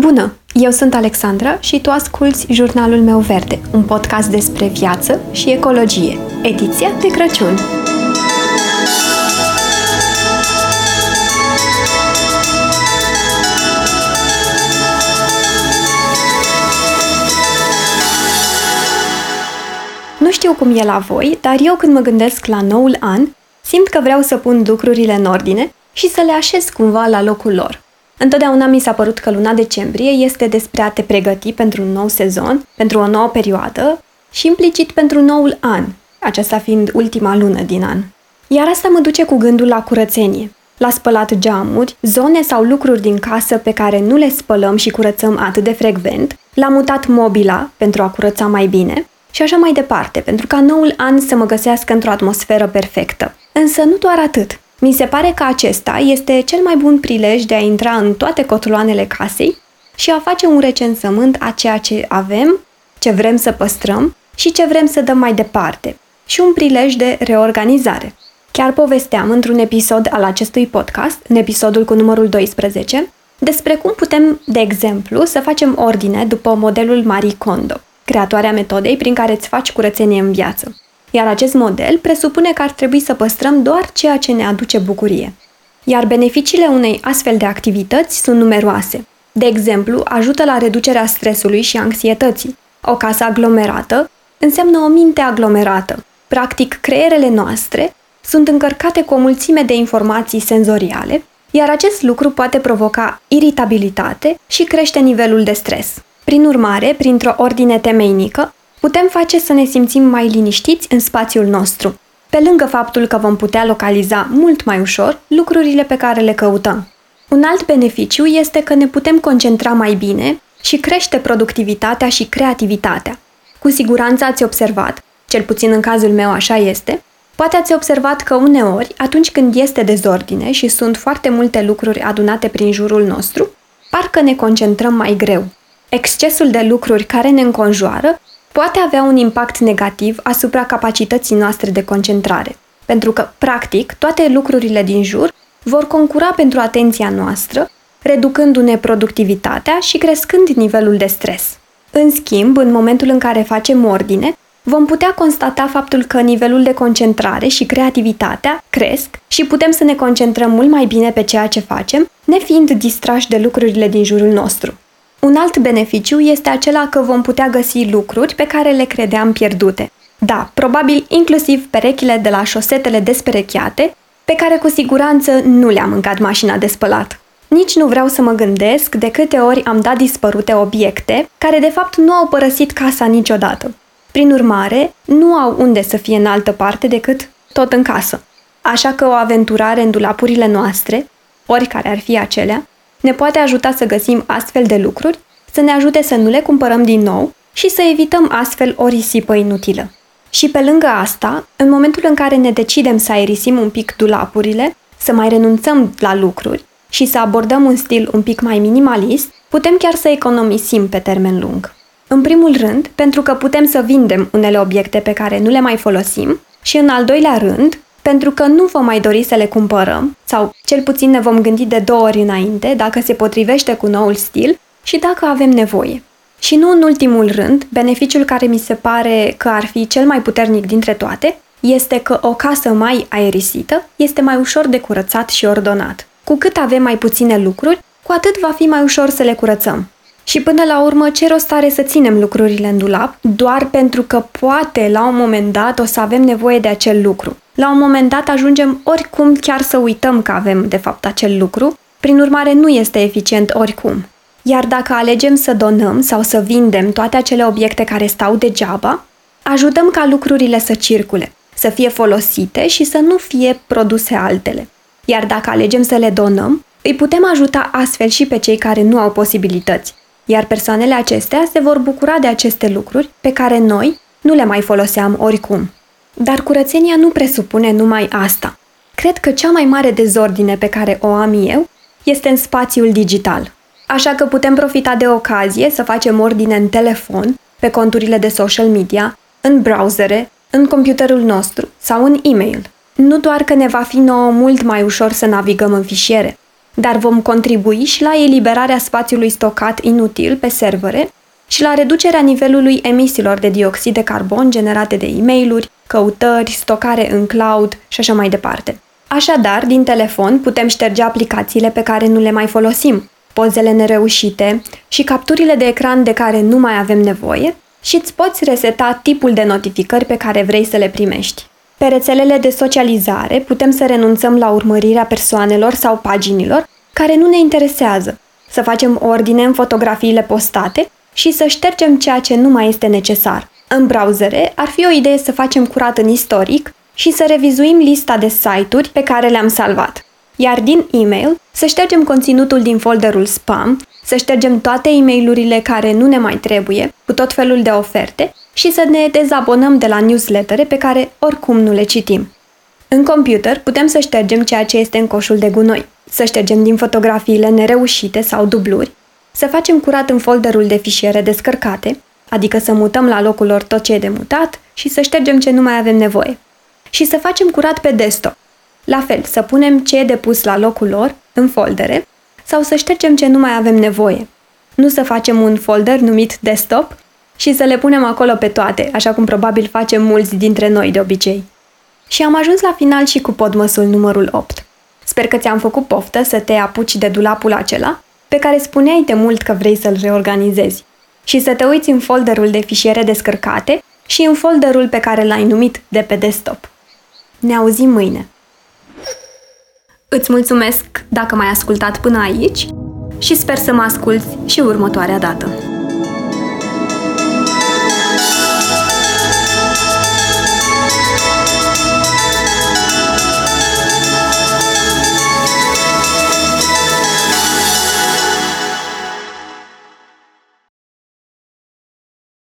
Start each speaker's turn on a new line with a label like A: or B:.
A: Bună! Eu sunt Alexandra și tu asculți Jurnalul meu verde, un podcast despre viață și ecologie, ediția de Crăciun. Nu știu cum e la voi, dar eu când mă gândesc la noul an, simt că vreau să pun lucrurile în ordine și să le așez cumva la locul lor. Întotdeauna mi s-a părut că luna decembrie este despre a te pregăti pentru un nou sezon, pentru o nouă perioadă și implicit pentru noul an, aceasta fiind ultima lună din an. Iar asta mă duce cu gândul la curățenie, la spălat geamuri, zone sau lucruri din casă pe care nu le spălăm și curățăm atât de frecvent, la mutat mobila pentru a curăța mai bine și așa mai departe, pentru ca noul an să mă găsească într-o atmosferă perfectă. Însă nu doar atât. Mi se pare că acesta este cel mai bun prilej de a intra în toate cotloanele casei și a face un recensământ a ceea ce avem, ce vrem să păstrăm și ce vrem să dăm mai departe, și un prilej de reorganizare. Chiar povesteam într-un episod al acestui podcast, în episodul cu numărul 12, despre cum putem, de exemplu, să facem ordine după modelul Marie Kondo, creatoarea metodei prin care îți faci curățenie în viață iar acest model presupune că ar trebui să păstrăm doar ceea ce ne aduce bucurie. Iar beneficiile unei astfel de activități sunt numeroase. De exemplu, ajută la reducerea stresului și anxietății. O casă aglomerată înseamnă o minte aglomerată. Practic, creierele noastre sunt încărcate cu o mulțime de informații senzoriale, iar acest lucru poate provoca iritabilitate și crește nivelul de stres. Prin urmare, printr-o ordine temeinică, putem face să ne simțim mai liniștiți în spațiul nostru, pe lângă faptul că vom putea localiza mult mai ușor lucrurile pe care le căutăm. Un alt beneficiu este că ne putem concentra mai bine și crește productivitatea și creativitatea. Cu siguranță ați observat, cel puțin în cazul meu așa este, poate ați observat că uneori, atunci când este dezordine și sunt foarte multe lucruri adunate prin jurul nostru, parcă ne concentrăm mai greu. Excesul de lucruri care ne înconjoară poate avea un impact negativ asupra capacității noastre de concentrare, pentru că, practic, toate lucrurile din jur vor concura pentru atenția noastră, reducându-ne productivitatea și crescând nivelul de stres. În schimb, în momentul în care facem ordine, vom putea constata faptul că nivelul de concentrare și creativitatea cresc și putem să ne concentrăm mult mai bine pe ceea ce facem, nefiind distrași de lucrurile din jurul nostru. Un alt beneficiu este acela că vom putea găsi lucruri pe care le credeam pierdute. Da, probabil inclusiv perechile de la șosetele desperecheate, pe care cu siguranță nu le-a mâncat mașina de spălat. Nici nu vreau să mă gândesc de câte ori am dat dispărute obiecte care de fapt nu au părăsit casa niciodată. Prin urmare, nu au unde să fie în altă parte decât tot în casă. Așa că o aventurare în dulapurile noastre, oricare ar fi acelea, ne poate ajuta să găsim astfel de lucruri, să ne ajute să nu le cumpărăm din nou și să evităm astfel o risipă inutilă. Și pe lângă asta, în momentul în care ne decidem să aerisim un pic dulapurile, să mai renunțăm la lucruri și să abordăm un stil un pic mai minimalist, putem chiar să economisim pe termen lung. În primul rând, pentru că putem să vindem unele obiecte pe care nu le mai folosim și în al doilea rând, pentru că nu vom mai dori să le cumpărăm, sau cel puțin ne vom gândi de două ori înainte dacă se potrivește cu noul stil și dacă avem nevoie. Și nu în ultimul rând, beneficiul care mi se pare că ar fi cel mai puternic dintre toate este că o casă mai aerisită este mai ușor de curățat și ordonat. Cu cât avem mai puține lucruri, cu atât va fi mai ușor să le curățăm. Și până la urmă, ce rost are să ținem lucrurile în dulap, doar pentru că poate la un moment dat o să avem nevoie de acel lucru. La un moment dat ajungem oricum chiar să uităm că avem de fapt acel lucru, prin urmare nu este eficient oricum. Iar dacă alegem să donăm sau să vindem toate acele obiecte care stau degeaba, ajutăm ca lucrurile să circule, să fie folosite și să nu fie produse altele. Iar dacă alegem să le donăm, îi putem ajuta astfel și pe cei care nu au posibilități, iar persoanele acestea se vor bucura de aceste lucruri pe care noi nu le mai foloseam oricum. Dar curățenia nu presupune numai asta. Cred că cea mai mare dezordine pe care o am eu este în spațiul digital. Așa că putem profita de ocazie să facem ordine în telefon, pe conturile de social media, în browsere, în computerul nostru sau în e-mail. Nu doar că ne va fi nouă mult mai ușor să navigăm în fișiere, dar vom contribui și la eliberarea spațiului stocat inutil pe servere și la reducerea nivelului emisiilor de dioxid de carbon generate de e mail căutări, stocare în cloud și așa mai departe. Așadar, din telefon putem șterge aplicațiile pe care nu le mai folosim, pozele nereușite și capturile de ecran de care nu mai avem nevoie și îți poți reseta tipul de notificări pe care vrei să le primești. Pe rețelele de socializare putem să renunțăm la urmărirea persoanelor sau paginilor care nu ne interesează, să facem ordine în fotografiile postate și să ștergem ceea ce nu mai este necesar. În browsere ar fi o idee să facem curat în istoric și să revizuim lista de site-uri pe care le-am salvat. Iar din e-mail să ștergem conținutul din folderul spam, să ștergem toate e mail care nu ne mai trebuie, cu tot felul de oferte și să ne dezabonăm de la newslettere pe care oricum nu le citim. În computer putem să ștergem ceea ce este în coșul de gunoi, să ștergem din fotografiile nereușite sau dubluri, să facem curat în folderul de fișiere descărcate, adică să mutăm la locul lor tot ce e de mutat și să ștergem ce nu mai avem nevoie. Și să facem curat pe desktop. La fel, să punem ce e de pus la locul lor, în foldere, sau să ștergem ce nu mai avem nevoie. Nu să facem un folder numit desktop și să le punem acolo pe toate, așa cum probabil facem mulți dintre noi de obicei. Și am ajuns la final și cu podmăsul numărul 8. Sper că ți-am făcut poftă să te apuci de dulapul acela pe care spuneai de mult că vrei să-l reorganizezi și să te uiți în folderul de fișiere descărcate și în folderul pe care l-ai numit de pe desktop. Ne auzim mâine! Îți mulțumesc dacă m-ai ascultat până aici și sper să mă asculți și următoarea dată.